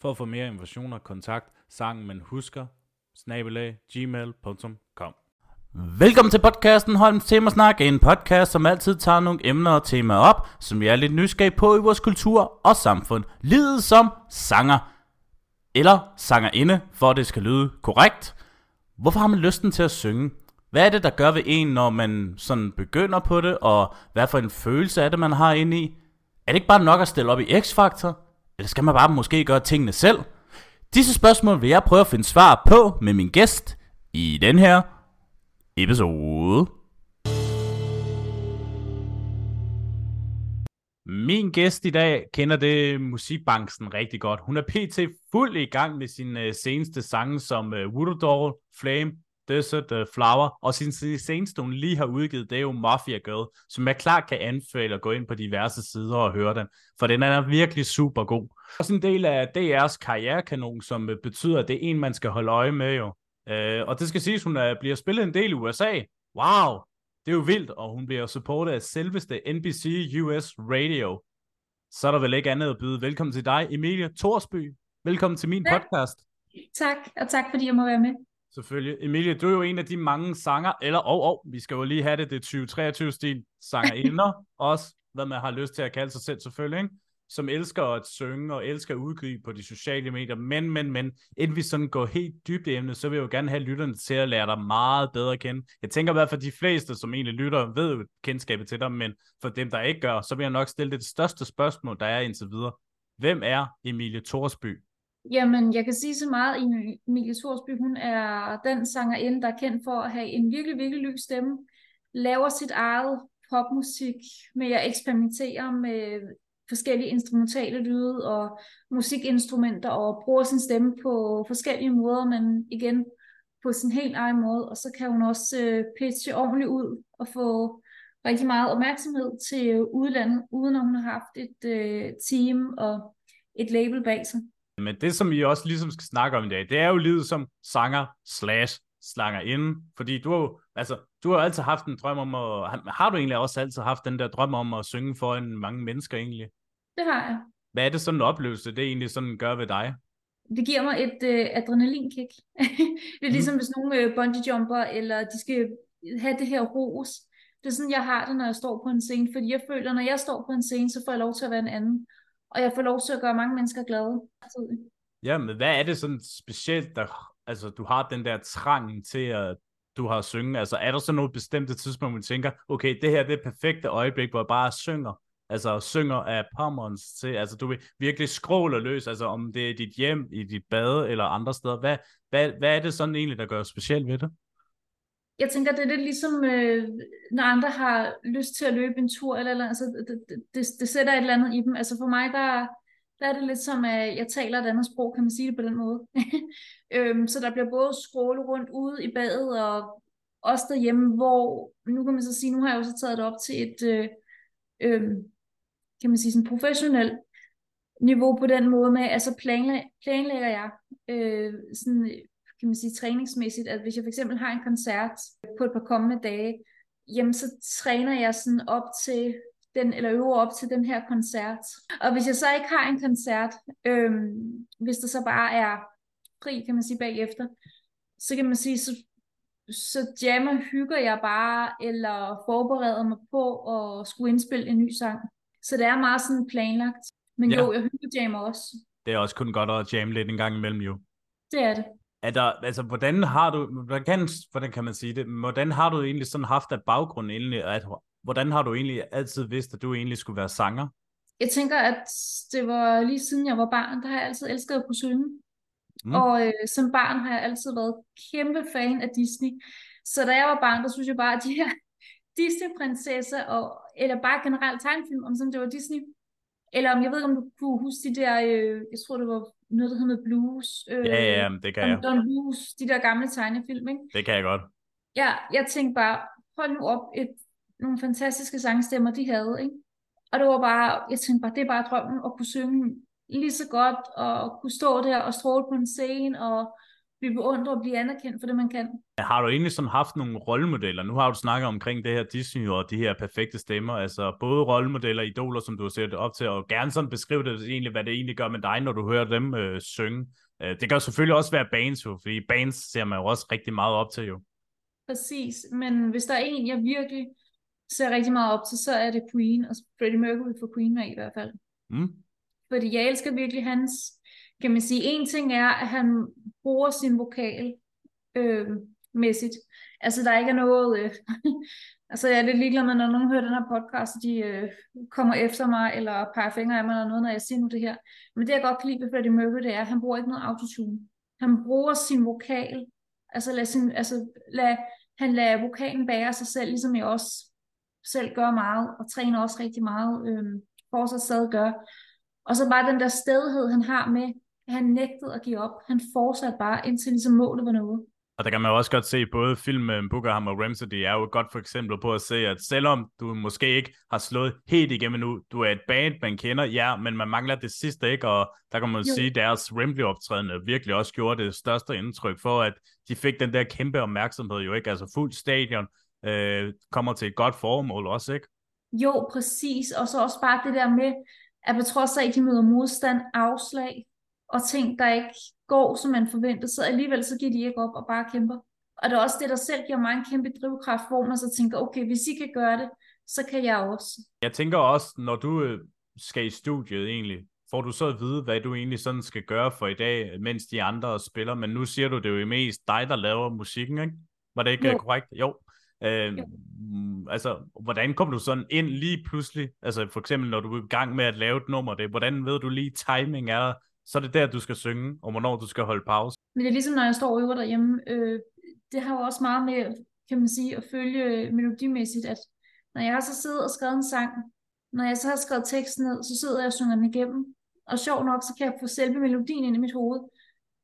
For at få mere informationer, kontakt sangen man husker, snabelag, gmail.com. Velkommen til podcasten Holms Temasnak, en podcast, som altid tager nogle emner og temaer op, som jeg er lidt nysgerrig på i vores kultur og samfund. Livet som sanger, eller sangerinde, for at det skal lyde korrekt. Hvorfor har man lysten til at synge? Hvad er det, der gør ved en, når man sådan begynder på det, og hvad for en følelse er det, man har inde i? Er det ikke bare nok at stille op i X-Factor? Eller skal man bare måske gøre tingene selv? Disse spørgsmål vil jeg prøve at finde svar på med min gæst i den her episode. Min gæst i dag kender det musikbranchen rigtig godt. Hun er pt. fuld i gang med sin øh, seneste sange som uh, Flame, Desert uh, Flower, og sin seneste hun lige har udgivet, det er jo Mafia Girl, som jeg klart kan anbefale at gå ind på diverse sider og høre den, for den er virkelig super god. Også en del af DR's karrierekanon, som betyder, at det er en, man skal holde øje med jo. Uh, og det skal siges, hun er, bliver spillet en del i USA. Wow, det er jo vildt, og hun bliver supportet af selveste NBC US Radio. Så er der vel ikke andet at byde. Velkommen til dig, Emilie Torsby. Velkommen til min ja. podcast. Tak, og tak fordi jeg må være med. Selvfølgelig. Emilie, du er jo en af de mange sanger, eller og, oh, oh, vi skal jo lige have det, det 2023-stil, sangerinder også, hvad man har lyst til at kalde sig selv selvfølgelig, ikke? som elsker at synge og elsker at udgive på de sociale medier. Men, men, men, inden vi sådan går helt dybt i emnet, så vil jeg jo gerne have lytterne til at lære dig meget bedre at kende. Jeg tænker i hvert fald, de fleste, som egentlig lytter, ved jo kendskabet til dig, men for dem, der ikke gør, så vil jeg nok stille det største spørgsmål, der er indtil videre. Hvem er Emilie Thorsby? Jamen, jeg kan sige så meget, at Emilie Thorsby, hun er den sangerinde, der er kendt for at have en virkelig, virkelig lys stemme, laver sit eget popmusik med at eksperimentere med forskellige instrumentale lyde og musikinstrumenter og bruger sin stemme på forskellige måder, men igen på sin helt egen måde, og så kan hun også øh, pitche ordentligt ud og få rigtig meget opmærksomhed til udlandet, uden at hun har haft et øh, team og et label bag sig. Men det, som vi også ligesom skal snakke om i dag, det er jo livet som sanger slash slanger ind, fordi du har jo, altså, du har altid haft en drøm om at, har du egentlig også altid haft den der drøm om at synge for en mange mennesker egentlig? Det har jeg. Hvad er det sådan en oplevelse, det egentlig sådan gør ved dig? Det giver mig et øh, adrenalinkick. det er ligesom mm. hvis nogle øh, bungee jumper, eller de skal have det her ros. Det er sådan, jeg har det, når jeg står på en scene, fordi jeg føler, når jeg står på en scene, så får jeg lov til at være en anden og jeg får lov til at gøre mange mennesker glade. Ja, men hvad er det sådan specielt, der, altså du har den der trang til at du har synge? Altså er der så noget bestemte tidspunkt, hvor du tænker, okay, det her det er perfekte øjeblik, hvor jeg bare synger? Altså synger af pommerens til, altså du vil virkelig skråler løs, altså om det er dit hjem, i dit bade eller andre steder. Hvad, hvad, hvad er det sådan egentlig, der gør specielt ved det? Jeg tænker, det er lidt ligesom, øh, når andre har lyst til at løbe en tur, eller, eller altså, det, det, det, det sætter et eller andet i dem. Altså for mig, der, der er det lidt som, at jeg taler et andet sprog, kan man sige det på den måde. øhm, så der bliver både skråle rundt ude i badet, og også derhjemme, hvor, nu kan man så sige, nu har jeg jo så taget det op til et, øh, øh, kan man sige, sådan professionelt niveau på den måde med, altså planlægger, planlægger jeg øh, sådan kan man sige, træningsmæssigt, at hvis jeg for eksempel har en koncert på et par kommende dage, jamen så træner jeg sådan op til den, eller øver op til den her koncert. Og hvis jeg så ikke har en koncert, øhm, hvis der så bare er fri, kan man sige, bagefter, så kan man sige, så, så jammer, hygger jeg bare, eller forbereder mig på at skulle indspille en ny sang. Så det er meget sådan planlagt. Men ja. jo, jeg hygger jammer også. Det er også kun godt at jamme lidt en gang imellem, jo. Det er det er der, altså, hvordan har du, hvordan kan, hvordan kan man sige det, hvordan har du egentlig sådan haft af baggrund egentlig, at, hvordan har du egentlig altid vidst, at du egentlig skulle være sanger? Jeg tænker, at det var lige siden jeg var barn, der har jeg altid elsket at kunne synge. Mm. Og øh, som barn har jeg altid været kæmpe fan af Disney. Så da jeg var barn, der synes jeg bare, at de her Disney-prinsesser, og, eller bare generelt tegnfilm, om sådan det var Disney, eller om jeg ved ikke, om du kunne huske de der, øh, jeg tror det var noget, der hedder med blues. Øh, ja, ja, det kan jeg. Don Blues, de der gamle tegnefilm, ikke? Det kan jeg godt. Ja, jeg tænkte bare, hold nu op, et, nogle fantastiske sangstemmer, de havde, ikke? Og det var bare, jeg tænkte bare, det er bare drømmen at kunne synge lige så godt, og kunne stå der og stråle på en scene, og blive beundret og blive anerkendt for det, man kan. Har du egentlig sådan haft nogle rollemodeller? Nu har du snakket omkring det her Disney og de her perfekte stemmer, altså både rollemodeller, idoler, som du har set op til, og gerne sådan beskrive det egentlig, hvad det egentlig gør med dig, når du hører dem øh, synge. Øh, det kan selvfølgelig også være bands, jo, fordi bands ser man jo også rigtig meget op til, jo. Præcis, men hvis der er en, jeg virkelig ser rigtig meget op til, så er det Queen, og Freddie Mercury for Queen i hvert fald. Mm. Fordi jeg elsker virkelig hans kan man sige, en ting er, at han bruger sin vokal øh, mæssigt. Altså, der ikke er noget... Øh, altså, jeg er lidt ligeglad med, når nogen hører den her podcast, de øh, kommer efter mig, eller peger fingre af mig, eller noget, når jeg siger nu det her. Men det, jeg godt kan lide ved Freddie Mercury, det er, at han bruger ikke noget autotune. Han bruger sin vokal. Altså, lad sin, altså lad, han lader vokalen bære sig selv, ligesom jeg også selv gør meget, og træner også rigtig meget, øh, fortsat stadig gør. Og så bare den der stedhed, han har med, han nægtede at give op. Han fortsatte bare, indtil ligesom målet var noget. Og der kan man også godt se, både filmen Bookerham og Ramsey er jo et godt for eksempel på at se, at selvom du måske ikke har slået helt igennem nu, du er et band, man kender, ja, men man mangler det sidste, ikke? Og der kan man jo. sige, at deres Wembley-optræden virkelig også gjorde det største indtryk for, at de fik den der kæmpe opmærksomhed jo ikke, altså fuld stadion, øh, kommer til et godt formål også, ikke? Jo, præcis, og så også bare det der med, at på trods af, at de møder modstand, afslag, og ting, der ikke går, som man forventer, så alligevel så giver de ikke op og bare kæmper. Og det er også det, der selv giver mig en kæmpe drivkraft, hvor man så tænker, okay, hvis I kan gøre det, så kan jeg også. Jeg tænker også, når du øh, skal i studiet egentlig, får du så at vide, hvad du egentlig sådan skal gøre for i dag, mens de andre spiller, men nu siger du, det er jo mest dig, der laver musikken, ikke? Var det ikke jo. korrekt? Jo. Øh, jo. Altså, hvordan kom du sådan ind lige pludselig? Altså for eksempel, når du er i gang med at lave et nummer, det, hvordan ved du lige, timing er så er det der, du skal synge, og hvornår du skal holde pause. Men det er ligesom, når jeg står og øver derhjemme. Øh, det har jo også meget med, kan man sige, at følge øh, melodimæssigt, at når jeg har så siddet og skrevet en sang, når jeg så har skrevet teksten ned, så sidder jeg og synger den igennem. Og sjov nok, så kan jeg få selve melodien ind i mit hoved.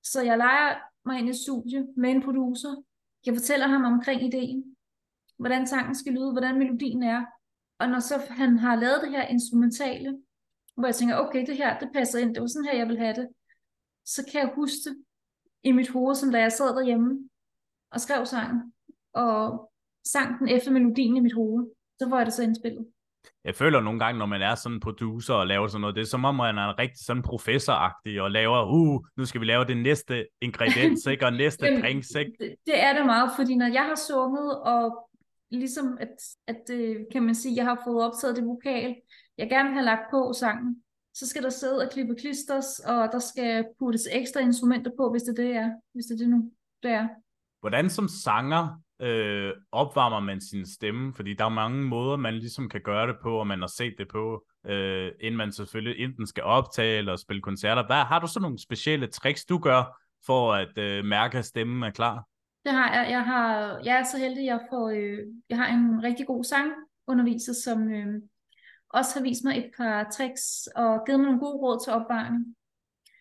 Så jeg leger mig ind i et studie med en producer. Jeg fortæller ham omkring ideen, hvordan sangen skal lyde, hvordan melodien er. Og når så han har lavet det her instrumentale, hvor jeg tænker, okay, det her, det passer ind, det var sådan her, jeg vil have det, så kan jeg huske det i mit hoved, som da jeg sad derhjemme og skrev sangen, og sang den efter melodien i mit hoved, så var det så indspillet. Jeg føler nogle gange, når man er sådan en producer og laver sådan noget, det er som om man er rigtig sådan professoragtig og laver, uh, nu skal vi lave det næste ingrediens, ikke? Og næste drinks, ikke? Det, det er det meget, fordi når jeg har sunget, og ligesom at, at øh, kan man sige, jeg har fået optaget det vokal, jeg gerne vil have lagt på sangen, så skal der sidde og klippe klisters, og der skal puttes ekstra instrumenter på, hvis det, det er. Hvis det, det nu det er. Hvordan som sanger øh, opvarmer man sin stemme? Fordi der er mange måder, man ligesom kan gøre det på, og man har set det på, øh, inden man selvfølgelig enten skal optage eller spille koncerter. Hvad, har du så nogle specielle tricks, du gør, for at øh, mærke, at stemmen er klar? Det har jeg. Jeg, har, jeg er så heldig, at jeg, får, øh, jeg har en rigtig god sangunderviser, som, øh, også har vist mig et par tricks og givet mig nogle gode råd til opvarmning.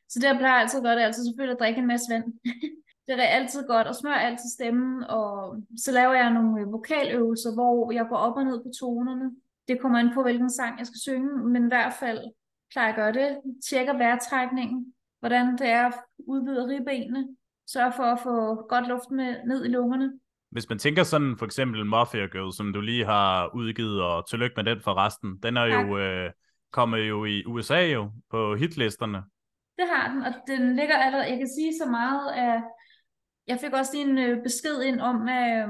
Så det jeg plejer altid godt, er altså selvfølgelig at drikke en masse vand. det er altid godt, og smør altid stemmen, og så laver jeg nogle øh, vokaløvelser, hvor jeg går op og ned på tonerne. Det kommer an på, hvilken sang jeg skal synge, men i hvert fald plejer jeg at gøre det. Tjekker vejrtrækningen, hvordan det er at udvide ribbenene. sørger for at få godt luft med ned i lungerne. Hvis man tænker sådan for eksempel Mafia Girl, som du lige har udgivet, og tillykke med den for resten, den er tak. jo øh, kommet jo i USA jo på hitlisterne. Det har den, og den ligger allerede, jeg kan sige så meget, at jeg fik også lige en øh, besked ind om, at øh,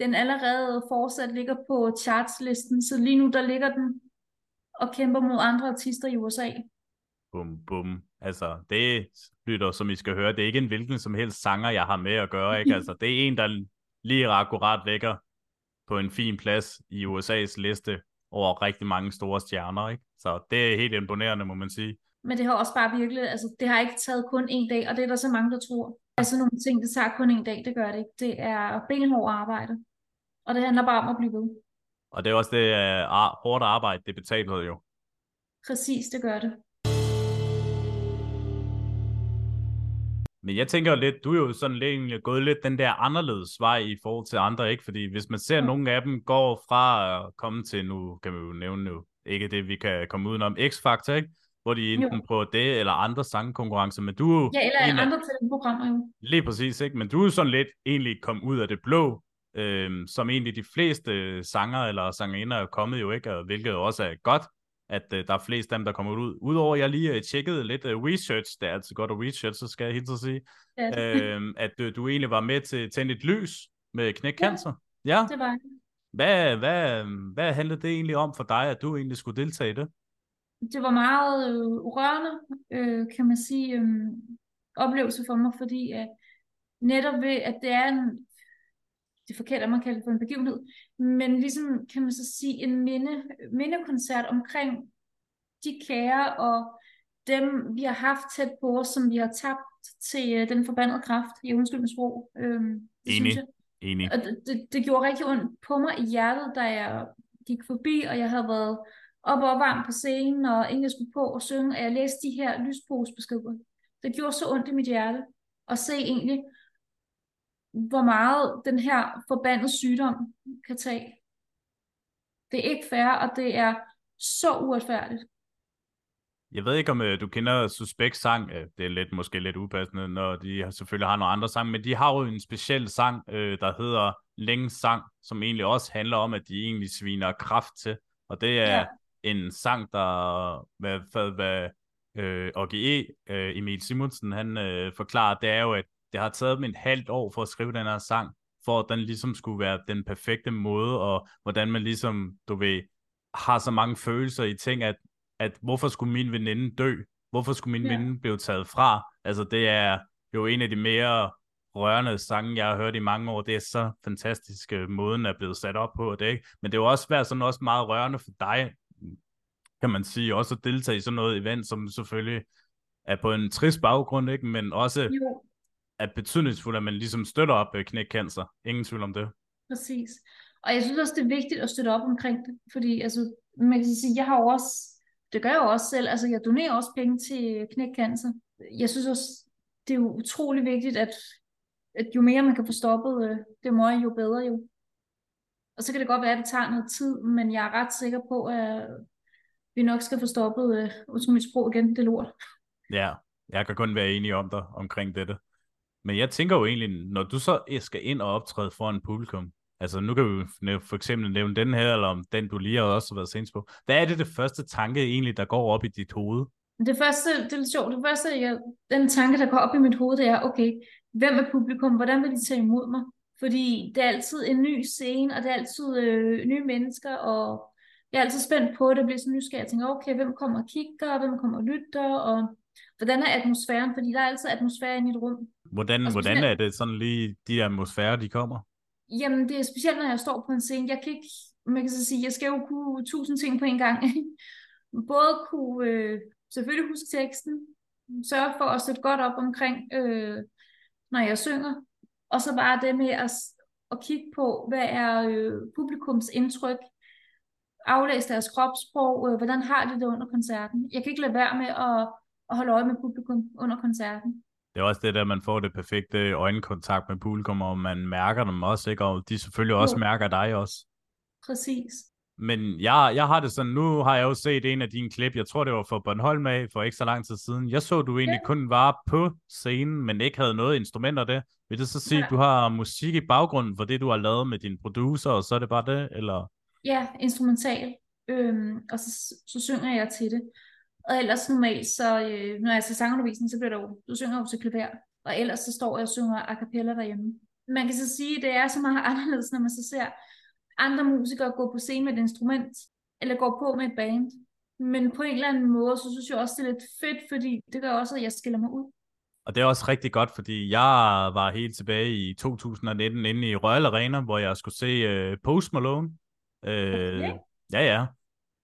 den allerede fortsat ligger på chartslisten, så lige nu der ligger den og kæmper mod andre artister i USA. Bum, bum. Altså, det lytter, som I skal høre, det er ikke en hvilken som helst sanger, jeg har med at gøre, ikke? Altså, det er en, der lige akkurat ligger på en fin plads i USA's liste over rigtig mange store stjerner, ikke? Så det er helt imponerende, må man sige. Men det har også bare virkelig, altså det har ikke taget kun en dag, og det er der så mange, der tror. Altså nogle ting, det tager kun en dag, det gør det ikke. Det er benhårdt arbejde, og det handler bare om at blive ved. Og det er også det uh, hårdt arbejde, det betaler jo. Præcis, det gør det. Men jeg tænker jo lidt, du er jo sådan lidt egentlig gået lidt den der anderledes vej i forhold til andre, ikke? Fordi hvis man ser, at nogle af dem går fra at komme til, nu kan vi jo nævne nu, ikke det, vi kan komme udenom, X-Factor, ikke? Hvor de enten jo. prøver det, eller andre sangkonkurrencer, men du er jo... Ja, eller andre programmer jo. Lige præcis, ikke? Men du er jo sådan lidt egentlig kommet ud af det blå, øhm, som egentlig de fleste sanger eller sangerinder er kommet jo ikke, og hvilket også er godt, at uh, der er flest af dem, der kommer ud. Udover jeg lige uh, tjekkede lidt uh, research, det er altid godt at research, så skal jeg helt så sige, ja. øhm, at uh, du egentlig var med til Tænd et lys med knæk cancer. Ja, ja, det var hvad, hvad, hvad handlede det egentlig om for dig, at du egentlig skulle deltage i det? Det var meget øh, rørende, øh, kan man sige, øh, oplevelse for mig, fordi at netop ved, at det er en, det er forkert, at man kalder det for en begivenhed, men ligesom, kan man så sige, en minde, mindekoncert omkring de kære og dem, vi har haft tæt på os, som vi har tabt til uh, den forbandede kraft i undskyld med sprog. Det Enig. Synes jeg. Enig. Og det, det, gjorde rigtig ondt på mig i hjertet, da jeg gik forbi, og jeg havde været op og varm på scenen, og inden jeg skulle på og synge, og jeg læste de her lysposebeskeder. Det gjorde så ondt i mit hjerte at se egentlig, hvor meget den her forbandede sygdom kan tage. Det er ikke fair, og det er så uretfærdigt. Jeg ved ikke, om uh, du kender Suspekt sang. Uh, det er lidt, måske lidt upassende, når de selvfølgelig har nogle andre sange, men de har jo en speciel sang, uh, der hedder Længe Sang, som egentlig også handler om, at de egentlig sviner kraft til. Og det er ja. en sang, der, hvad, hvad, hvad uh, OGE, uh, Emil Simonsen, han uh, forklarer, det er jo, at det har taget dem en halvt år for at skrive den her sang, for at den ligesom skulle være den perfekte måde, og hvordan man ligesom, du ved, har så mange følelser i ting, at, at hvorfor skulle min veninde dø? Hvorfor skulle min ja. veninde blive taget fra? Altså det er jo en af de mere rørende sange, jeg har hørt i mange år. Det er så fantastisk, øh, måden er blevet sat op på det, ikke? Men det er jo også været sådan også meget rørende for dig, kan man sige, også at deltage i sådan noget event, som selvfølgelig er på en trist baggrund, ikke? Men også jo er betydningsfuldt, at man ligesom støtter op øh, knækcancer. Ingen tvivl om det. Præcis. Og jeg synes også, det er vigtigt at støtte op omkring det, fordi altså, man kan sige, jeg har også, det gør jeg også selv, altså jeg donerer også penge til knækcancer. Jeg synes også, det er jo utrolig vigtigt, at, at jo mere man kan få stoppet øh, det må jo bedre jo. Og så kan det godt være, at det tager noget tid, men jeg er ret sikker på, at vi nok skal få stoppet, øh, mit sprog igen, det lort. Ja, jeg kan kun være enig om dig omkring dette. Men jeg tænker jo egentlig, når du så skal ind og optræde for en publikum, altså nu kan vi for eksempel nævne den her, eller om den du lige har også været senest på. Hvad er det det første tanke egentlig, der går op i dit hoved? Det første, det er lidt sjovt, det første, jeg, den tanke, der går op i mit hoved, det er, okay, hvem er publikum, hvordan vil de tage imod mig? Fordi det er altid en ny scene, og det er altid øh, nye mennesker, og jeg er altid spændt på, det, det bliver så nysgerrig. Jeg tænker, okay, hvem kommer og kigger, hvem kommer og lytter, og hvordan er atmosfæren? Fordi der er altid atmosfære i et rum. Hvordan, hvordan er det sådan lige, de atmosfære, de kommer? Jamen, det er specielt, når jeg står på en scene. Jeg kan ikke, man kan så sige, jeg skal jo kunne tusind ting på en gang. Både kunne øh, selvfølgelig huske teksten, sørge for at sætte godt op omkring, øh, når jeg synger, og så bare det med at, at kigge på, hvad er øh, publikums indtryk, aflæse deres kropssprog, øh, hvordan har de det under koncerten. Jeg kan ikke lade være med at, at holde øje med publikum under koncerten det er også det der, man får det perfekte øjenkontakt med publikum, og man mærker dem også, ikke? og de selvfølgelig også jo. mærker dig også. Præcis. Men jeg, jeg har det sådan, nu har jeg jo set en af dine klip, jeg tror det var for Bornholm af, for ikke så lang tid siden. Jeg så, du egentlig ja. kun var på scenen, men ikke havde noget instrumenter det. Vil det så sige, ja. at du har musik i baggrunden for det, du har lavet med din producer, og så er det bare det, eller? Ja, instrumental. Øhm, og så, så synger jeg til det. Og ellers normalt, så øh, når jeg er til sangundervisning, så bliver der jo, du synger jo til klaver. Og ellers så står jeg og synger a cappella derhjemme. Man kan så sige, at det er så meget anderledes, når man så ser andre musikere gå på scenen med et instrument, eller gå på med et band. Men på en eller anden måde, så synes jeg også, det er lidt fedt, fordi det gør også, at jeg skiller mig ud. Og det er også rigtig godt, fordi jeg var helt tilbage i 2019 inde i Royal Arena, hvor jeg skulle se uh, Post Malone. Uh, okay. Ja, ja.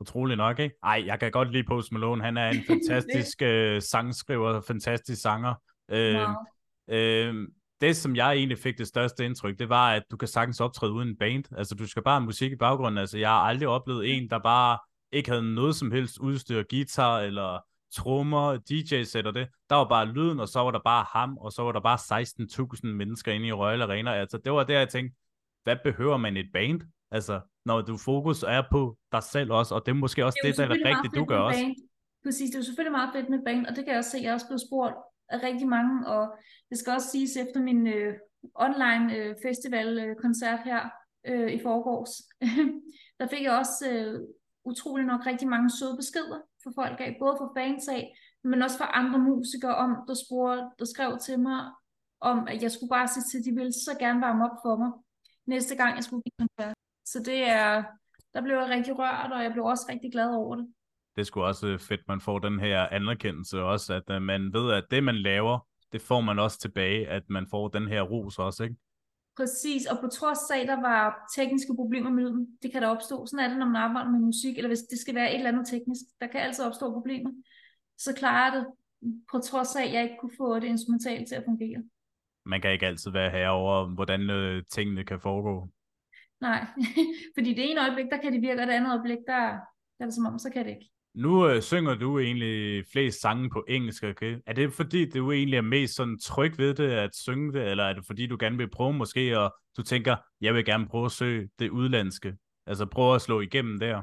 Utrolig nok, ikke? Ej, jeg kan godt lide Post Malone. Han er en fantastisk øh, sangskriver, fantastisk sanger. Øh, wow. øh, det, som jeg egentlig fik det største indtryk, det var, at du kan sagtens optræde uden en band. Altså, du skal bare have musik i baggrunden. Altså, jeg har aldrig oplevet en, der bare ikke havde noget som helst udstyr, guitar eller trommer, DJ sætter det. Der var bare lyden, og så var der bare ham, og så var der bare 16.000 mennesker inde i Royal Arena. Altså, det var der, jeg tænkte, hvad behøver man et band? Altså, når du fokus er på dig selv også, og det er måske også det, det der er rigtigt, du gør også. Band. Præcis, det er jo selvfølgelig meget fedt med band, og det kan jeg også se, jeg er også blevet spurgt af rigtig mange, og det skal også siges efter min øh, online øh, festivalkoncert øh, her øh, i forgårs, der fik jeg også øh, utrolig nok rigtig mange søde beskeder for folk af, både for fans af, men også for andre musikere om, der, spurgte, der skrev til mig, om at jeg skulle bare sige til, at de ville så gerne varme op for mig, næste gang jeg skulle give koncert. Så det er, der blev jeg rigtig rørt, og jeg blev også rigtig glad over det. Det skulle også fedt, man får den her anerkendelse også, at uh, man ved, at det man laver, det får man også tilbage, at man får den her ros også, ikke? Præcis, og på trods af, at der var tekniske problemer med lyden, det kan der opstå. Sådan er det, når man arbejder med musik, eller hvis det skal være et eller andet teknisk. Der kan altid opstå problemer. Så klarer det, på trods af, at jeg ikke kunne få det instrumentalt til at fungere. Man kan ikke altid være her over, hvordan øh, tingene kan foregå. Nej, fordi det ene øjeblik, der kan det virke, og det andet øjeblik, der, der er det som om, så kan det ikke. Nu øh, synger du egentlig flest sange på engelsk, okay? Er det fordi, du egentlig er mest sådan tryg ved det, at synge det, eller er det fordi, du gerne vil prøve måske, og du tænker, jeg vil gerne prøve at søge det udlandske? Altså prøve at slå igennem der?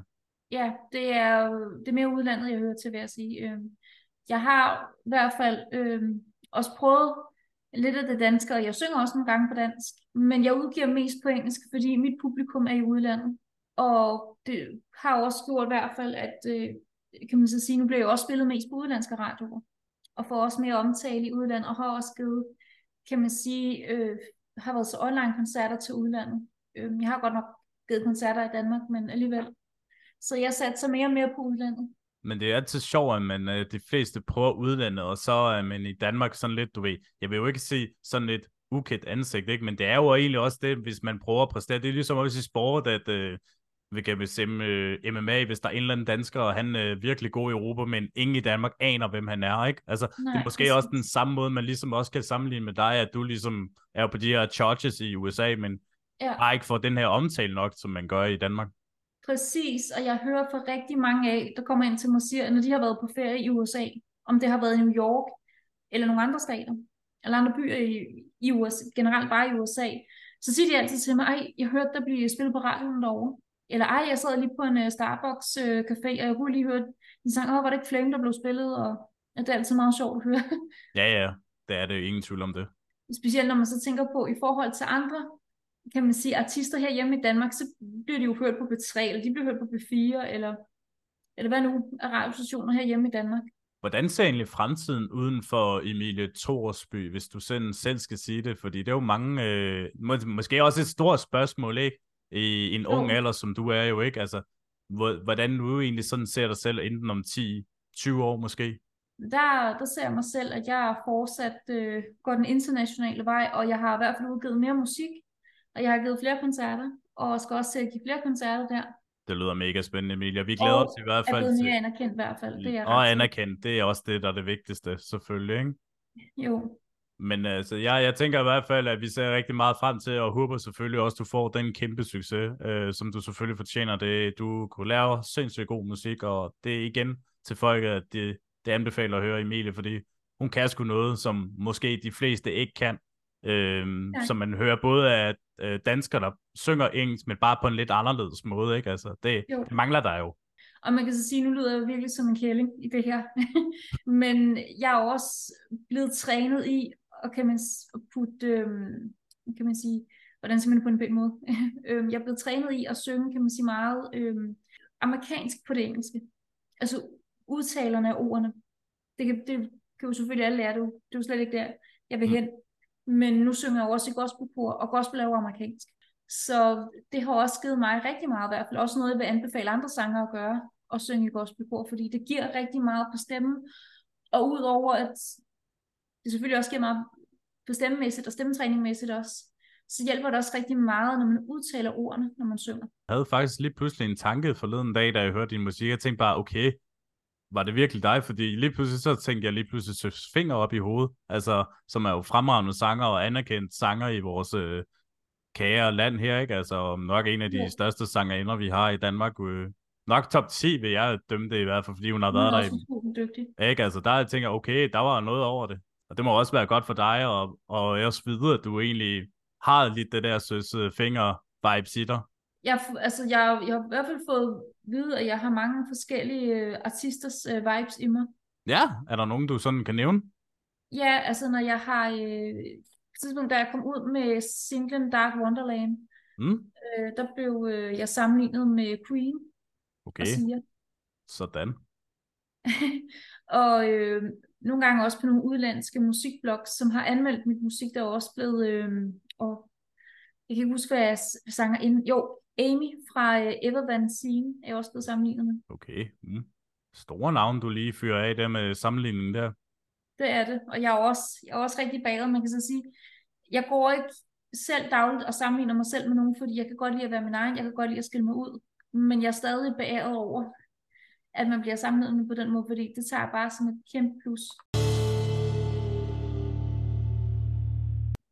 Ja, det er, det er mere udlandet, jeg hører til, vil jeg sige. Øhm, jeg har i hvert fald øh, også prøvet lidt af det danske, og jeg synger også nogle gange på dansk, men jeg udgiver mest på engelsk, fordi mit publikum er i udlandet. Og det har også gjort i hvert fald, at øh, kan man så sige, nu bliver jeg også spillet mest på udlandske radioer, og får også mere omtale i udlandet, og har også givet, kan man sige, øh, har været så online-koncerter til udlandet. Øh, jeg har godt nok givet koncerter i Danmark, men alligevel. Så jeg satte sig mere og mere på udlandet. Men det er altid sjovt, at man, øh, de fleste prøver udlandet, og så er man i Danmark sådan lidt, du ved, jeg vil jo ikke sige sådan lidt ukendt ansigt, ikke? men det er jo egentlig også det, hvis man prøver at præstere. Det er ligesom også i sport, at øh, vi kan bestemme øh, MMA, hvis der er en eller anden dansker, og han er øh, virkelig god i Europa, men ingen i Danmark aner, hvem han er, ikke? Altså, Nej, det er måske også den samme måde, man ligesom også kan sammenligne med dig, at du ligesom er på de her charges i USA, men ja. bare ikke får den her omtale nok, som man gør i Danmark. Præcis, og jeg hører fra rigtig mange af, der kommer ind til mig og siger, når de har været på ferie i USA, om det har været i New York, eller nogle andre stater, eller andre byer i, i USA, generelt bare i USA, så siger de altid til mig, ej, jeg hørte, der bliver spillet på radioen derovre. Eller ej, jeg sad lige på en uh, Starbucks uh, café, og jeg kunne lige høre en sang, åh, var det ikke Flame, der blev spillet, og ja, det er altid meget sjovt at høre. ja, ja, det er det ingen tvivl om det. Specielt når man så tænker på, i forhold til andre, kan man sige, artister her hjemme i Danmark, så bliver de jo hørt på B3, eller de bliver hørt på B4, eller, eller hvad nu af radiostationer her hjemme i Danmark. Hvordan ser egentlig fremtiden uden for Emilie Torsby, hvis du selv, selv skal sige det? Fordi det er jo mange, øh, må, måske også et stort spørgsmål, ikke? i en ung alder, som du er jo ikke, altså, hvordan du egentlig sådan ser dig selv enten om 10-20 år måske? Der, der ser jeg mig selv, at jeg fortsat øh, går den internationale vej, og jeg har i hvert fald udgivet mere musik, og jeg har givet flere koncerter, og skal også til at give flere koncerter der. Det lyder mega spændende, Emilia. Vi glæder os i hvert fald. Og er mere anerkendt i hvert fald. Det er og anerkendt, det er også det, der er det vigtigste, selvfølgelig, ikke? Jo. Men altså, jeg, jeg tænker i hvert fald, at vi ser rigtig meget frem til, og håber selvfølgelig også, at du får den kæmpe succes, øh, som du selvfølgelig fortjener. Det, du kunne lave sindssygt god musik, og det er igen til folk, at det, det anbefaler at høre Emilie, fordi hun kan sgu noget, som måske de fleste ikke kan. Øh, som man hører både af øh, danskere, der synger engelsk, men bare på en lidt anderledes måde. Ikke? Altså, det, det mangler der jo. Og man kan så sige, nu lyder jeg virkelig som en kælling i det her. men jeg er også blevet trænet i og kan man putte, øhm, kan man sige, hvordan siger man det på en bedre måde? øhm, jeg er blevet trænet i at synge, kan man sige, meget øhm, amerikansk på det engelske. Altså udtalerne af ordene. Det kan, det kan jo selvfølgelig alle lære, det, det er jo slet ikke der, jeg vil mm. Men nu synger jeg også i gospelkor, og gospel er jo amerikansk. Så det har også givet mig rigtig meget i hvert fald. Også noget, jeg vil anbefale andre sanger at gøre, at synge i gospelkor, fordi det giver rigtig meget på stemmen. Og udover at det selvfølgelig også giver meget på stemmemæssigt og stemmetræningsmæssigt også, så hjælper det også rigtig meget, når man udtaler ordene, når man synger. Jeg havde faktisk lige pludselig en tanke forleden dag, da jeg hørte din musik. Jeg tænkte bare, okay, var det virkelig dig? Fordi lige pludselig så tænkte jeg lige pludselig Søs Finger op i hovedet, altså, som er jo fremragende sanger og anerkendt sanger i vores øh, kære land her, ikke? Altså nok en af de ja. største sangerinder, vi har i Danmark, øh, nok top 10 vil jeg dømme det i hvert fald, fordi hun har Hun været er der i dygtig. Ikke? Altså, der tænker jeg, okay, der var noget over det. Og det må også være godt for dig, og, og jeg også vide, at du egentlig har lidt det der søs finger vibes i dig. Jeg, altså, jeg, jeg har i hvert fald fået at vide, at jeg har mange forskellige øh, artisters øh, vibes i mig. Ja, er der nogen, du sådan kan nævne? Ja, altså når jeg har... Øh, på et tidspunkt, da jeg kom ud med singlen Dark Wonderland, Mm, øh, der blev øh, jeg sammenlignet med Queen okay, og sådan. og øh, nogle gange også på nogle udlandske musikblogs, som har anmeldt mit musik, der er også blevet... Øh, og jeg kan ikke huske, hvad jeg sanger ind. Jo, Amy fra øh, Evervan Scene er også blevet sammenlignet med. Okay. Mm. Store navn, du lige fyrer af der med sammenligningen der. Det er det, og jeg er også, jeg er også rigtig bagud. Man kan så sige, jeg går ikke selv dagligt og sammenligner mig selv med nogen, fordi jeg kan godt lide at være min egen, jeg kan godt lide at skille mig ud, men jeg er stadig beæret over, at man bliver sammenlignet på den måde, fordi det tager bare som et kæmpe plus.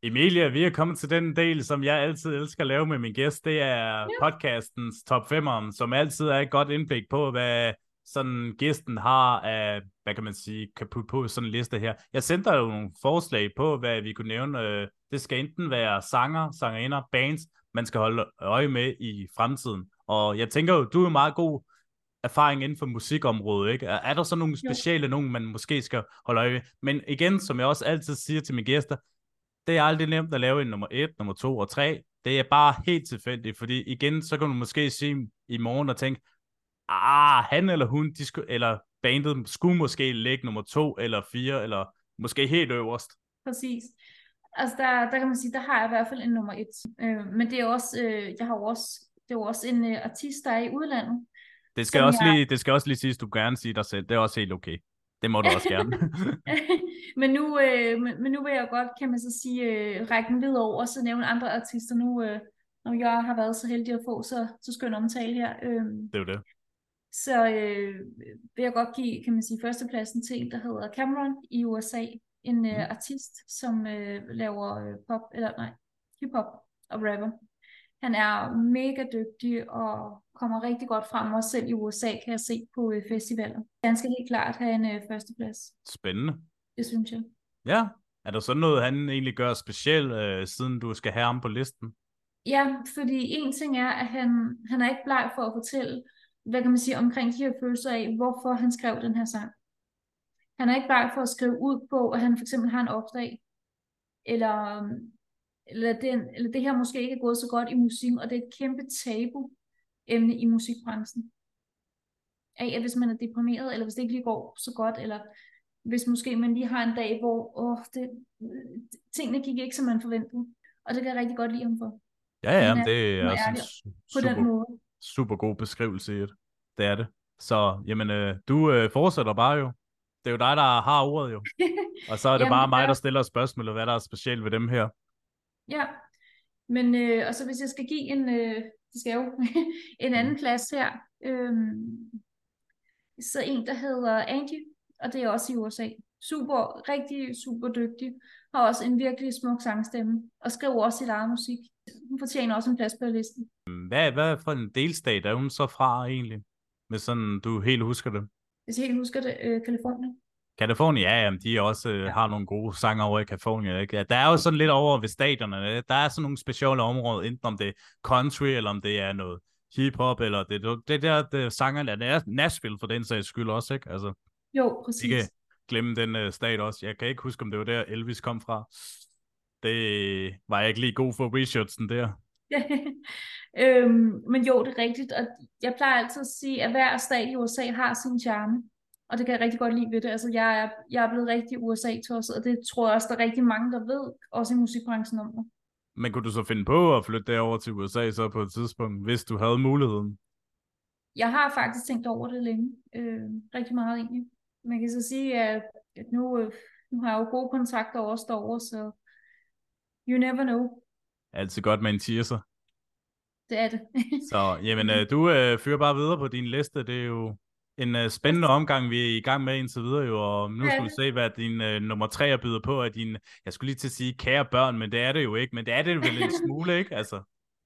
Emilia, vi er kommet til den del, som jeg altid elsker at lave med min gæst. Det er podcastens top 5, som altid er et godt indblik på, hvad sådan gæsten har af, hvad kan man sige, kan putte på sådan en liste her. Jeg sendte dig jo nogle forslag på, hvad vi kunne nævne. Øh, Det skal enten være sanger, sangerinder, bands, man skal holde øje med i fremtiden. Og jeg tænker jo, du er jo meget god erfaring inden for musikområdet, ikke? Er, er der så nogle specielle nogen, man måske skal holde øje med? Men igen, som jeg også altid siger til mine gæster, det er aldrig nemt at lave en nummer 1, nummer 2 og 3. Det er bare helt tilfældigt, fordi igen, så kan du måske sige i morgen og tænke, ah, han eller hun, de skulle, eller bandet skulle måske ligge nummer 2 eller 4, eller måske helt øverst. Præcis. Altså der, der kan man sige, der har jeg i hvert fald en nummer et. Øh, men det er også, øh, jeg har også, det er også en øh, artist, der er i udlandet. Det skal, også jeg- lige, det skal også lige siges, du gerne sige dig selv. Det er også helt okay. Det må du også gerne. men, nu, øh, men, men nu vil jeg godt, kan man så sige, øh, række den videre over, og så nævne andre artister nu, øh, når jeg har været så heldig at få så, så skøn omtale her. Øh, det er det. så øh, vil jeg godt give, kan man sige, førstepladsen til en, der hedder Cameron i USA. En øh, Mm. artist, som øh, laver øh, pop, eller nej, hiphop og rapper. Han er mega dygtig og kommer rigtig godt frem, også selv i USA, kan jeg se på øh, festivaler. Han skal helt klart have en øh, førsteplads, Spændende. Det synes jeg. Ja. Er der sådan noget, han egentlig gør specielt, øh, siden du skal have ham på listen? Ja, fordi en ting er, at han, han er ikke bleg for at fortælle, hvad kan man sige, omkring de her følelser af, hvorfor han skrev den her sang. Han er ikke bleg for at skrive ud på, at han for eksempel har en opdag, eller, eller, den, eller det her måske ikke er gået så godt i musikken, og det er et kæmpe tabu emne i musikbranchen. Af, at hvis man er deprimeret, eller hvis det ikke lige går så godt, eller hvis måske man lige har en dag, hvor åh, det, tingene gik ikke, som man forventede. Og det kan jeg rigtig godt lide ham for. Ja, ja, er det er ærlig su- På den måde. super god beskrivelse i det. Det er det. Så, jamen, øh, du øh, fortsætter bare jo. Det er jo dig, der har ordet jo. Og så er det Jamen, bare mig, er- der stiller spørgsmål, hvad der er specielt ved dem her. Ja, men øh, og så hvis jeg skal give en, øh, det skal jo, en anden plads her, øh, så en, der hedder Angie, og det er også i USA. Super, rigtig super dygtig, har også en virkelig smuk sangstemme, og skriver også sit eget musik. Hun fortjener også en plads på listen. Hvad, hvad for en delstat er hun så fra egentlig? Hvis sådan, du helt husker det. Hvis jeg helt husker det, øh, Californien. Kalifornien, ja, jamen, de også øh, har nogle gode sanger over i Kalifornien. Ikke? Ja, der er jo sådan lidt over ved staterne. Der er sådan nogle specielle områder, enten om det er country, eller om det er noget hiphop, eller det, det der det sangerne, er Nashville for den sags skyld også, ikke? Altså, Jo, præcis. ikke glemme den uh, stat også. Jeg kan ikke huske, om det var der Elvis kom fra. Det var jeg ikke lige god for researchen der. øhm, men jo, det er rigtigt, og jeg plejer altid at sige, at hver stat i USA har sin charme, og det kan jeg rigtig godt lide ved det. Altså, jeg er, jeg er blevet rigtig USA-tosset, og det tror jeg også, der er rigtig mange, der ved, også i musikbranchen om mig. Men kunne du så finde på at flytte derover til USA så på et tidspunkt, hvis du havde muligheden? Jeg har faktisk tænkt over det længe, øh, rigtig meget egentlig. Man kan så sige, at, at nu, øh, nu har jeg jo gode kontakter også derovre, så you never know, Altid godt med en teaser. det er det. Så jamen, øh, du øh, fører bare videre på din liste. Det er jo en øh, spændende omgang, vi er i gang med indtil videre jo, og nu skal vi se, hvad din øh, nummer tre er byder på af din, jeg skulle lige til at sige kære børn, men det er det jo ikke, men det er det vel en smule, ikke? Altså,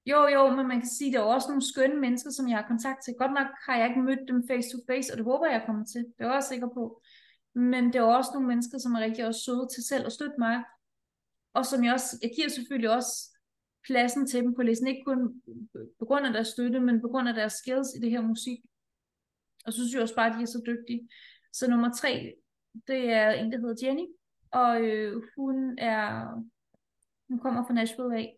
jo, jo, men man kan sige, at der er også nogle skønne mennesker, som jeg har kontakt til. Godt nok har jeg ikke mødt dem face to face, og det håber jeg kommer til. Det er jeg også sikker på. Men det er også nogle mennesker, som er rigtig også søde til selv at støtte mig. Og som jeg også, jeg giver selvfølgelig også pladsen til dem på listen. Ikke kun på grund af deres støtte, men på grund af deres skills i det her musik. Og så synes jeg også bare, at de er så dygtige. Så nummer tre, det er en, der hedder Jenny. Og øh, hun er, hun kommer fra Nashville af.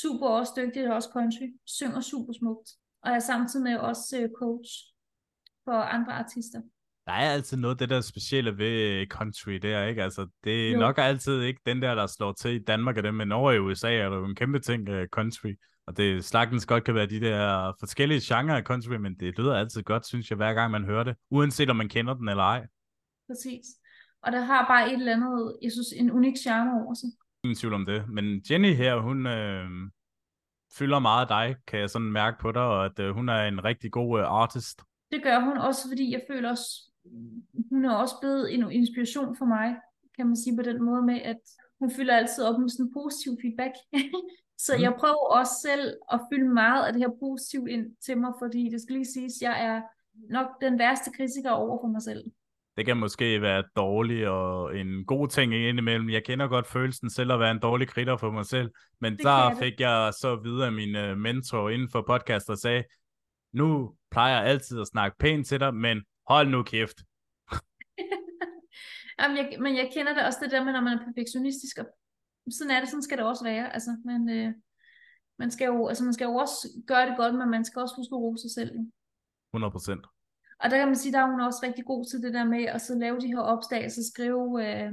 Super også dygtig, og også country. Synger super smukt. Og er samtidig med også øh, coach for andre artister. Der er altid noget det der specielle ved country der, ikke? Altså, det er jo. nok altid ikke den der, der slår til i Danmark og dem, men over i USA er der jo en kæmpe ting uh, country. Og det slags godt kan være de der forskellige genrer af country, men det lyder altid godt, synes jeg, hver gang man hører det, uanset om man kender den eller ej. Præcis. Og der har bare et eller andet, jeg synes, en unik charme over sig. Ingen tvivl om det. Men Jenny her, hun øh, fylder meget af dig, kan jeg sådan mærke på dig, og at øh, hun er en rigtig god øh, artist. Det gør hun også, fordi jeg føler også, hun er også blevet en inspiration for mig, kan man sige på den måde med, at hun fylder altid op med sådan en positiv feedback. Så mm. jeg prøver også selv at fylde meget af det her positivt ind til mig, fordi det skal lige siges, jeg er nok den værste kritiker over for mig selv. Det kan måske være dårligt og en god ting indimellem. Jeg kender godt følelsen selv at være en dårlig kritiker for mig selv, men det der fik jeg så videre af min øh, mentor inden for podcast, og sagde, nu plejer jeg altid at snakke pænt til dig, men hold nu kæft. Jamen, jeg, men jeg kender det også det der med, når man er perfektionistisk, og sådan er det, sådan skal det også være. Altså, man, øh, man, skal jo, altså, man skal jo også gøre det godt, men man skal også huske at rose sig selv. 100 procent. Og der kan man sige, der er hun også rigtig god til det der med at så lave de her opslag, så skrive, øh,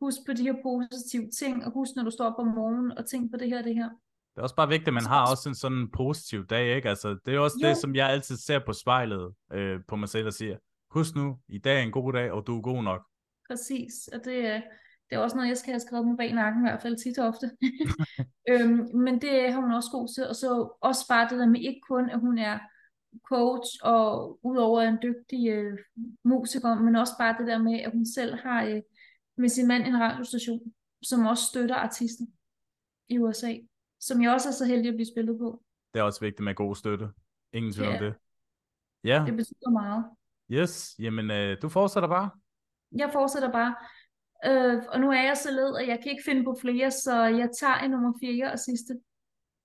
husk på de her positive ting, og husk når du står op om morgenen, og tænk på det her det her. Det er også bare vigtigt, at man har også en sådan positiv dag, ikke? Altså, det er også jo. det, som jeg altid ser på spejlet øh, på mig selv og siger, husk nu, i dag er en god dag, og du er god nok. Præcis, og det, det er også noget, jeg skal have skrevet mig bag nakken, i hvert fald tit og ofte. øhm, men det har hun også god til, og så også bare det der med ikke kun, at hun er coach og udover en dygtig øh, musiker, men også bare det der med, at hun selv har øh, med sin mand en radiostation, som også støtter artisten i USA, som jeg også er så heldig at blive spillet på. Det er også vigtigt med god støtte. Ingen tvivl ja. om det. Ja. Det betyder meget. Yes, jamen øh, du fortsætter bare. Jeg fortsætter bare. Øh, og nu er jeg så led, at jeg kan ikke finde på flere, så jeg tager en nummer 4 og sidste.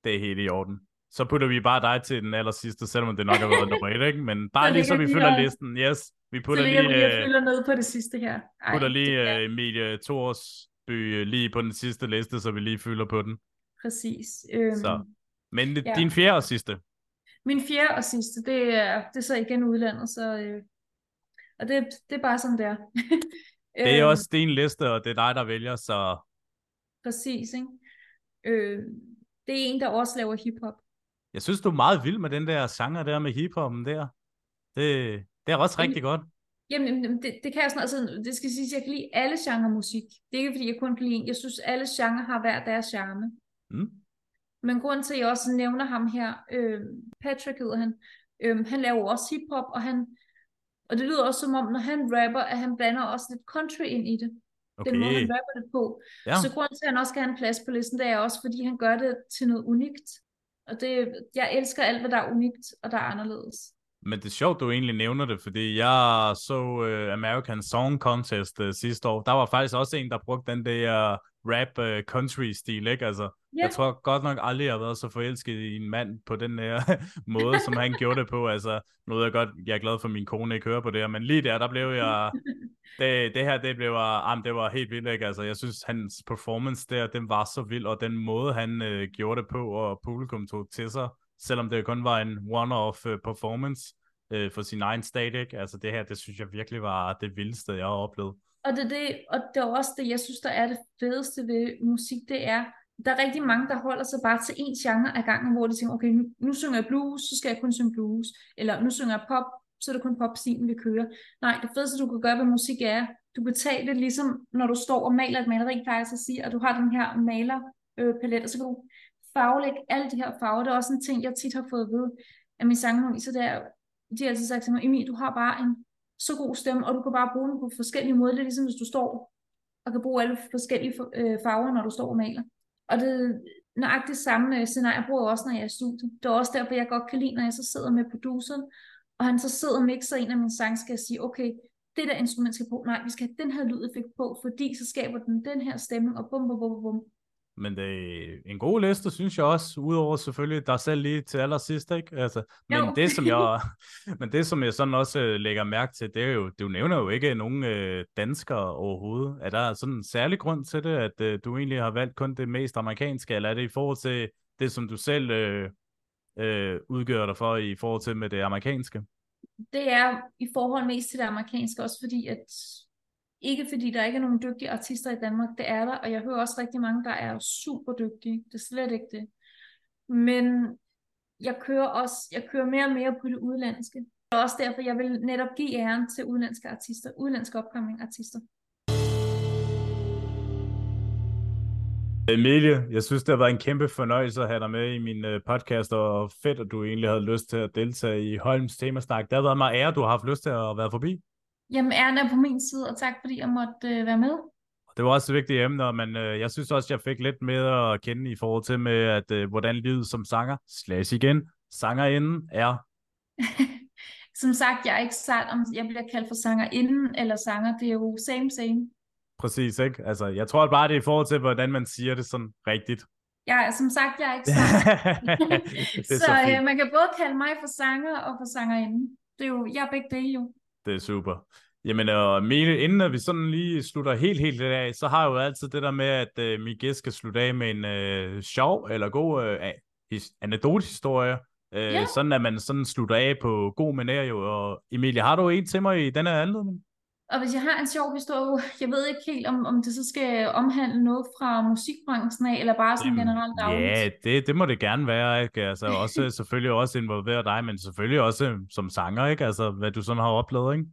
Det er helt i orden så putter vi bare dig til den aller sidste, selvom det nok har været nummer et, ikke? Men bare lige så vi fylder her... listen, yes. Vi putter så lige... Så jeg fylder ned på det sidste her. Ej, putter lige uh, Emilie Torsby lige på den sidste liste, så vi lige fylder på den. Præcis. Øhm, så. Men ja. din fjerde og sidste? Min fjerde og sidste, det er, det er så igen udlandet, så... Øh, og det, det er bare sådan der. det er øhm, også din liste, og det er dig, der vælger, så... Præcis, ikke? Øh, det er en, der også laver hiphop. Jeg synes, du er meget vild med den der genre der med hiphoppen der. Det, det er også rigtig godt. Jamen, det, det kan jeg sådan, altså, det skal sige, at jeg kan lide alle genre musik. Det er ikke, fordi jeg kun kan lide en. Jeg synes, alle genre har hver deres charme. Mm. Men grund til, at jeg også nævner ham her, øh, Patrick hedder han, øh, han laver også hiphop, og han, og det lyder også som om, når han rapper, at han blander også lidt country ind i det. Okay. Den måde, han rapper det på. Ja. Så grund til, at han også skal have en plads på listen, det er også, fordi han gør det til noget unikt. Og det, jeg elsker alt, hvad der er unikt, og der er anderledes. Men det er sjovt, du egentlig nævner det, fordi jeg så uh, American Song Contest uh, sidste år. Der var faktisk også en, der brugte den der rap uh, country stil, ikke? Altså, yeah. jeg tror godt nok aldrig, jeg har været så forelsket i en mand på den her måde, som han gjorde det på. Altså, nu ved jeg godt, jeg er glad for, at min kone ikke hører på det her, men lige der, der blev jeg det, det her, det blev, ah, det var helt vildt, ikke? Altså, jeg synes, hans performance der, den var så vild, og den måde, han øh, gjorde det på, og publikum tog til sig, selvom det kun var en one-off øh, performance øh, for sin egen static. Altså, det her, det synes jeg virkelig var det vildeste, jeg har oplevet. Og det, det, og det er også det, jeg synes, der er det fedeste ved musik, det er, der er rigtig mange, der holder sig bare til én genre ad gangen, hvor de tænker, okay, nu, nu synger jeg blues, så skal jeg kun synge blues, eller nu synger jeg pop, så er det kun popstilen, vi kører. Nej, det fedeste, du kan gøre ved musik er, du kan tage det ligesom, når du står og maler et maleri, plejer jeg at sige, og du har den her malerpalet, og så kan du farvelægge alle de her farver. Det er også en ting, jeg tit har fået at vide af min så det er, de har altid sagt til mig, Emil, du har bare en så god stemme, og du kan bare bruge den på forskellige måder. Det er ligesom, hvis du står og kan bruge alle forskellige øh, farver, når du står og maler. Og det, nøjagtigt samme øh, scenarie, jeg bruger også, når jeg er i studiet. Det er også derfor, jeg godt kan lide, når jeg så sidder med produceren, og han så sidder og mixer en af mine sange, skal jeg sige, okay, det der instrument skal på, nej, vi skal have den her lydeffekt på, fordi så skaber den den her stemning, og bum, bum, bum, bum. Men det er en god liste, synes jeg også, udover selvfølgelig dig selv lige til allersidst, ikke? Altså, men, Jo. det, som jeg, men det, som jeg sådan også øh, lægger mærke til, det er jo, du nævner jo ikke nogen øh, danskere overhovedet. Er der sådan en særlig grund til det, at øh, du egentlig har valgt kun det mest amerikanske, eller er det i forhold til det, som du selv øh, øh, udgør dig for i forhold til med det amerikanske? Det er i forhold mest til det amerikanske, også fordi at ikke fordi der ikke er nogen dygtige artister i Danmark, det er der, og jeg hører også rigtig mange, der er super dygtige. Det er slet ikke det. Men jeg kører også, jeg kører mere og mere på det udlandske. Og også derfor, jeg vil netop give æren til udenlandske artister, udenlandske opkommende artister. Emilie, jeg synes, det har været en kæmpe fornøjelse at have dig med i min øh, podcast, og fedt, at du egentlig havde lyst til at deltage i Holms Temasnak. Det har været mig ære, du har haft lyst til at være forbi. Jamen, æren er på min side, og tak fordi jeg måtte øh, være med. Det var også et vigtigt emne, men øh, jeg synes også, jeg fik lidt mere at kende i forhold til med, at øh, hvordan livet som sanger, slash igen, sangerinden er. Som sagt, jeg er ikke sat, om jeg bliver kaldt for sangerinden eller sanger. Det er jo same, same. Præcis, ikke? Altså, jeg tror bare, det er i forhold til, hvordan man siger det sådan rigtigt. Er- som sagt, jeg er ikke sat. det er så så øh, man kan både kalde mig for sanger og for sangerinden. Det er jo, jeg er begge dele jo. Det er super. Jamen, og Mille, inden at vi sådan lige slutter helt, helt lidt af, så har jeg jo altid det der med, at øh, min gæst skal slutte af med en øh, sjov eller god øh, his- anekdotehistorie. Øh, Ja. Sådan at man sådan slutter af på god manér jo. Og Emilie, har du en til mig i denne anledning? Og hvis jeg har en sjov historie, jeg ved ikke helt, om, om det så skal omhandle noget fra musikbranchen af, eller bare sådan generelt dagligt. Ja, det, det må det gerne være, ikke? Altså også selvfølgelig også involvere dig, men selvfølgelig også som sanger, ikke? Altså, hvad du sådan har oplevet, ikke?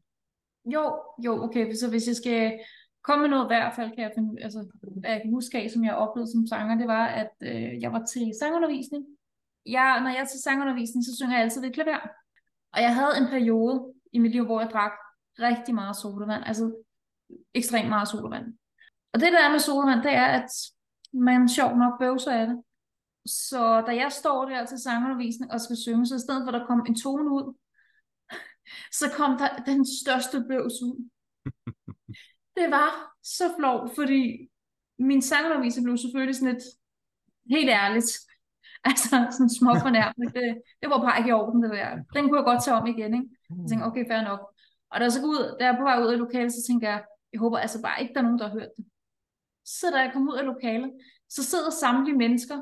Jo, jo, okay, så hvis jeg skal komme med noget i hvert fald, kan jeg, finde, altså, hvad jeg kan huske af, som jeg oplevede som sanger, det var, at øh, jeg var til sangundervisning. Jeg, når jeg er til sangundervisning, så synger jeg altid ved klaver. Og jeg havde en periode i mit liv, hvor jeg drak rigtig meget sodavand, altså ekstremt meget sodavand. Og det der er med sodavand, det er, at man sjovt nok bøvser af det. Så da jeg står der til sangundervisning og skal synge, så i stedet for at der kom en tone ud, så kom der den største bøvs ud. Det var så flot, fordi min sangunderviser blev selvfølgelig sådan lidt, helt ærligt, altså sådan små fornærmet. Det, det var bare ikke i orden, det der. Den kunne jeg godt tage om igen, ikke? Jeg tænkte, okay, fair nok. Og da jeg så går ud, da jeg er på vej ud af lokalet, så tænker jeg, jeg håber altså bare ikke, der er nogen, der har hørt det. Så da jeg kom ud af lokalet, så sidder samtlige mennesker,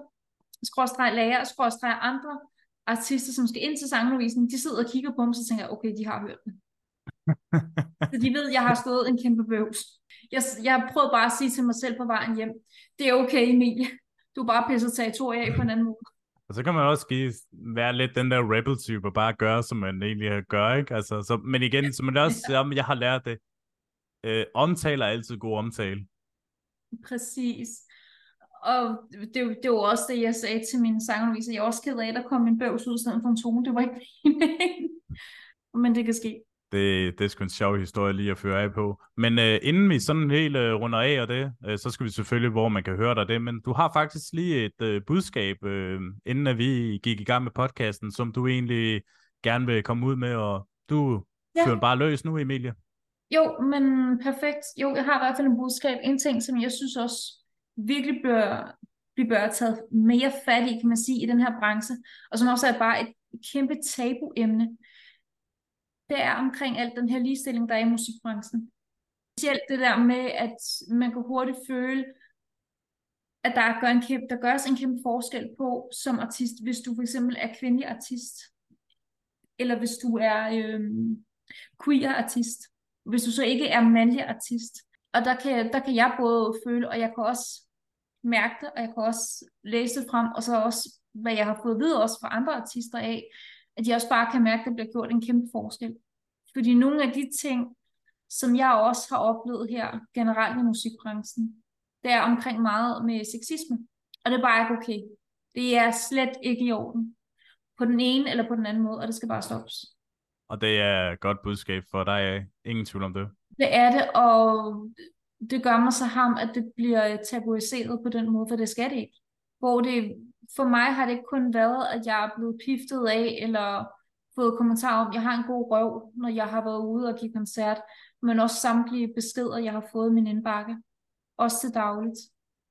skråstreg lærer, skråstreg andre artister, som skal ind til sangundervisning, de sidder og kigger på mig, så tænker jeg, okay, de har hørt det. Så de ved, at jeg har stået en kæmpe bøvs. Jeg, jeg prøvede bare at sige til mig selv på vejen hjem, det er okay, Emilie. Du er bare pisset territoriet af på en anden måde. Og så kan man også give, være lidt den der rebel-type, og bare gøre, som man egentlig gør, ikke? Altså, så, men igen, som man også, ja. jeg har lært det, øh, omtale er altid god omtale. Præcis. Og det, det var også det, jeg sagde til min sangunderviser. Jeg er også ked af, at der kom en bøvs ud stedet for en tone. Det var ikke meningen. Men det kan ske. Det, det er sgu en sjov historie lige at føre af på. Men øh, inden vi sådan helt øh, runder af og det, øh, så skal vi selvfølgelig, hvor man kan høre dig det. Men du har faktisk lige et øh, budskab, øh, inden at vi gik i gang med podcasten, som du egentlig gerne vil komme ud med, og du Ja. fører bare løs nu, Emilie. Jo, men perfekt. Jo, jeg har i hvert fald en budskab. En ting, som jeg synes også virkelig bør, vi bør have taget mere fat i, kan man sige, i den her branche, og som også er bare et kæmpe tabuemne, det er omkring alt den her ligestilling, der er i musikbranchen. Specielt det der med, at man kan hurtigt føle, at der, gør en kæmpe, der gøres en kæmpe forskel på som artist, hvis du for eksempel er kvindelig artist, eller hvis du er øh, queer artist, hvis du så ikke er mandlig artist. Og der kan, der kan jeg både føle, og jeg kan også mærke det, og jeg kan også læse det frem, og så også, hvad jeg har fået at vide også fra andre artister af, at jeg også bare kan mærke, at der bliver gjort en kæmpe forskel. Fordi nogle af de ting, som jeg også har oplevet her generelt i musikbranchen, det er omkring meget med sexisme. Og det er bare ikke okay. Det er slet ikke i orden. På den ene eller på den anden måde, og det skal bare stoppes. Og det er et godt budskab for dig. Ingen tvivl om det. Det er det, og det gør mig så ham, at det bliver tabuiseret på den måde, for det skal det ikke. hvor det for mig har det ikke kun været, at jeg er blevet piftet af, eller fået kommentarer om, at jeg har en god røv, når jeg har været ude og give koncert, men også samtlige beskeder, jeg har fået i min indbakke. Også til dagligt.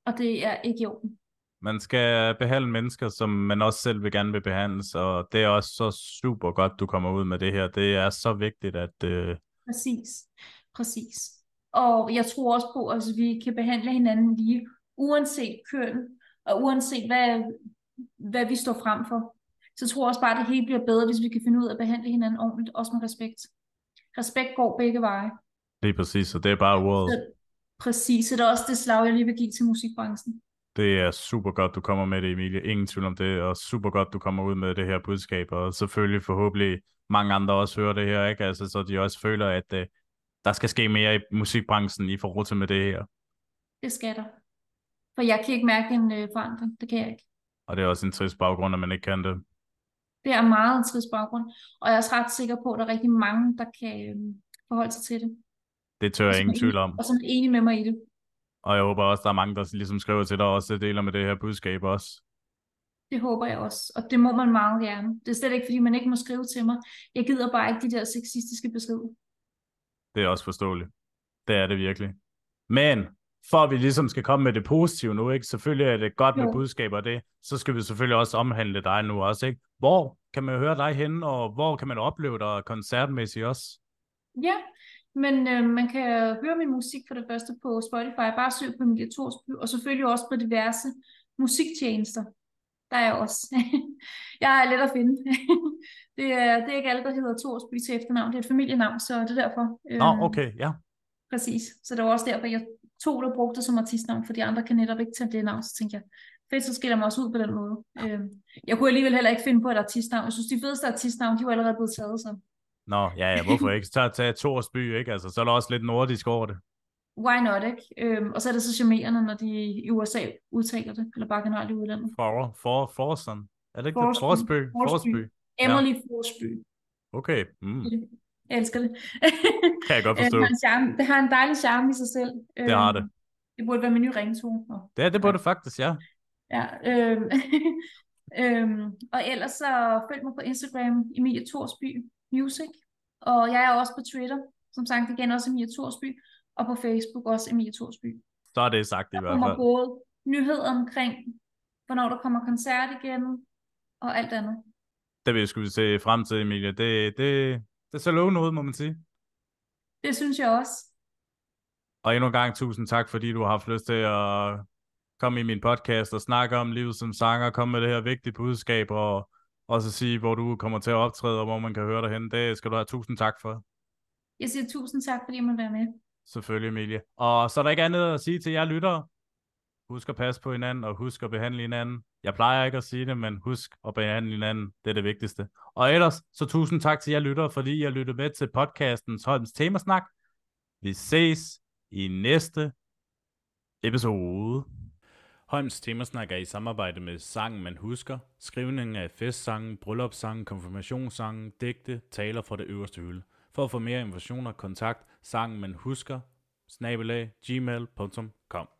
Og det er ikke i orden. Man skal behandle mennesker, som man også selv vil gerne vil behandles, og det er også så super godt, du kommer ud med det her. Det er så vigtigt, at... Øh... Præcis, præcis. Og jeg tror også på, at vi kan behandle hinanden lige, uanset køn, og uanset hvad, hvad vi står frem for. Så tror jeg også bare, at det hele bliver bedre, hvis vi kan finde ud af at behandle hinanden ordentligt, også med respekt. Respekt går begge veje. Lige præcis, og det er bare ordet. Så, præcis, så det er også det slag, jeg lige vil give til musikbranchen. Det er super godt, du kommer med det, Emilie. Ingen tvivl om det, og super godt, du kommer ud med det her budskab, og selvfølgelig forhåbentlig mange andre også hører det her, ikke? Altså, så de også føler, at uh, der skal ske mere i musikbranchen i forhold til med det her. Det skal der. For jeg kan ikke mærke en uh, forandring. Det kan jeg ikke. Og det er også en trist baggrund, at man ikke kan det. Det er meget en trist baggrund. Og jeg er også ret sikker på, at der er rigtig mange, der kan øh, forholde sig til det. Det tør jeg ingen tvivl om. Og som er enige med mig i det. Og jeg håber også, der er mange, der ligesom skriver til dig og også deler med det her budskab også. Det håber jeg også, og det må man meget gerne. Det er slet ikke, fordi man ikke må skrive til mig. Jeg gider bare ikke de der sexistiske beskeder. Det er også forståeligt. Det er det virkelig. Men for at vi ligesom skal komme med det positive nu, ikke? Selvfølgelig er det godt med jo. budskaber og det, så skal vi selvfølgelig også omhandle dig nu også, ikke? Hvor kan man høre dig henne, og hvor kan man opleve dig koncertmæssigt også? Ja, men øh, man kan høre min musik for det første på Spotify, bare søg på Emilie Torsby, og selvfølgelig også på diverse musiktjenester. Der er jeg også. jeg er let at finde. det, er, det er ikke alle, der hedder Torsby til efternavn. Det er et familienavn, så det er derfor. Nå, oh, okay, ja. Præcis. Så det var også derfor, jeg tog det brugte som artistnavn, for de andre kan netop ikke tage det navn. Så tænkte jeg, fedt, så skiller mig også ud på den måde. Øh, jeg kunne alligevel heller ikke finde på et artistnavn. Jeg synes, de fedeste artistnavn, de var allerede blevet taget, så Nå, ja, ja, hvorfor ikke? Så tage Torsby, ikke? Altså, så er der også lidt nordisk over det. Why not, ikke? Øhm, og så er det så charmerende, når de i USA udtaler det, eller bare generelt i udlandet. For, for, Forson. Er det ikke Forsby. det? Forsby. Forsby. Emily ja. Forsby. Okay. Mm. Jeg elsker det. kan jeg godt forstå. det, har en charme, det har en dejlig charme i sig selv. Det har øhm, det. Det burde være min nye ringtone. Det, er, det burde ja. det faktisk, ja. Ja, øhm, øhm, og ellers så følg mig på Instagram, Emilie Torsby. Music. Og jeg er også på Twitter, som sagt igen også Emilie Torsby, og på Facebook også Emilie Torsby. Så er det sagt i hvert fald. Der kommer både nyheder omkring, hvornår der kommer koncert igen, og alt andet. Det vil jeg skulle se frem til, Emilie. Det, det, det ser lovende ud, må man sige. Det synes jeg også. Og endnu en gang tusind tak, fordi du har haft lyst til at komme i min podcast og snakke om livet som sanger, komme med det her vigtige budskab, og og så sige, hvor du kommer til at optræde, og hvor man kan høre dig hen. Det skal du have tusind tak for. Jeg siger tusind tak, fordi jeg må være med. Selvfølgelig, Emilie. Og så er der ikke andet at sige til jer lyttere. Husk at passe på hinanden, og husk at behandle hinanden. Jeg plejer ikke at sige det, men husk at behandle hinanden. Det er det vigtigste. Og ellers, så tusind tak til jer lyttere, fordi jeg lyttede med til podcastens Holms Temasnak. Vi ses i næste episode. Holms Temasnak er i samarbejde med Sangen Man Husker, skrivningen af festsangen, bryllupssangen, konfirmationssangen, digte, taler fra det øverste hylde. For at få mere informationer, kontakt, sangen man husker, snabelag, gmail.com.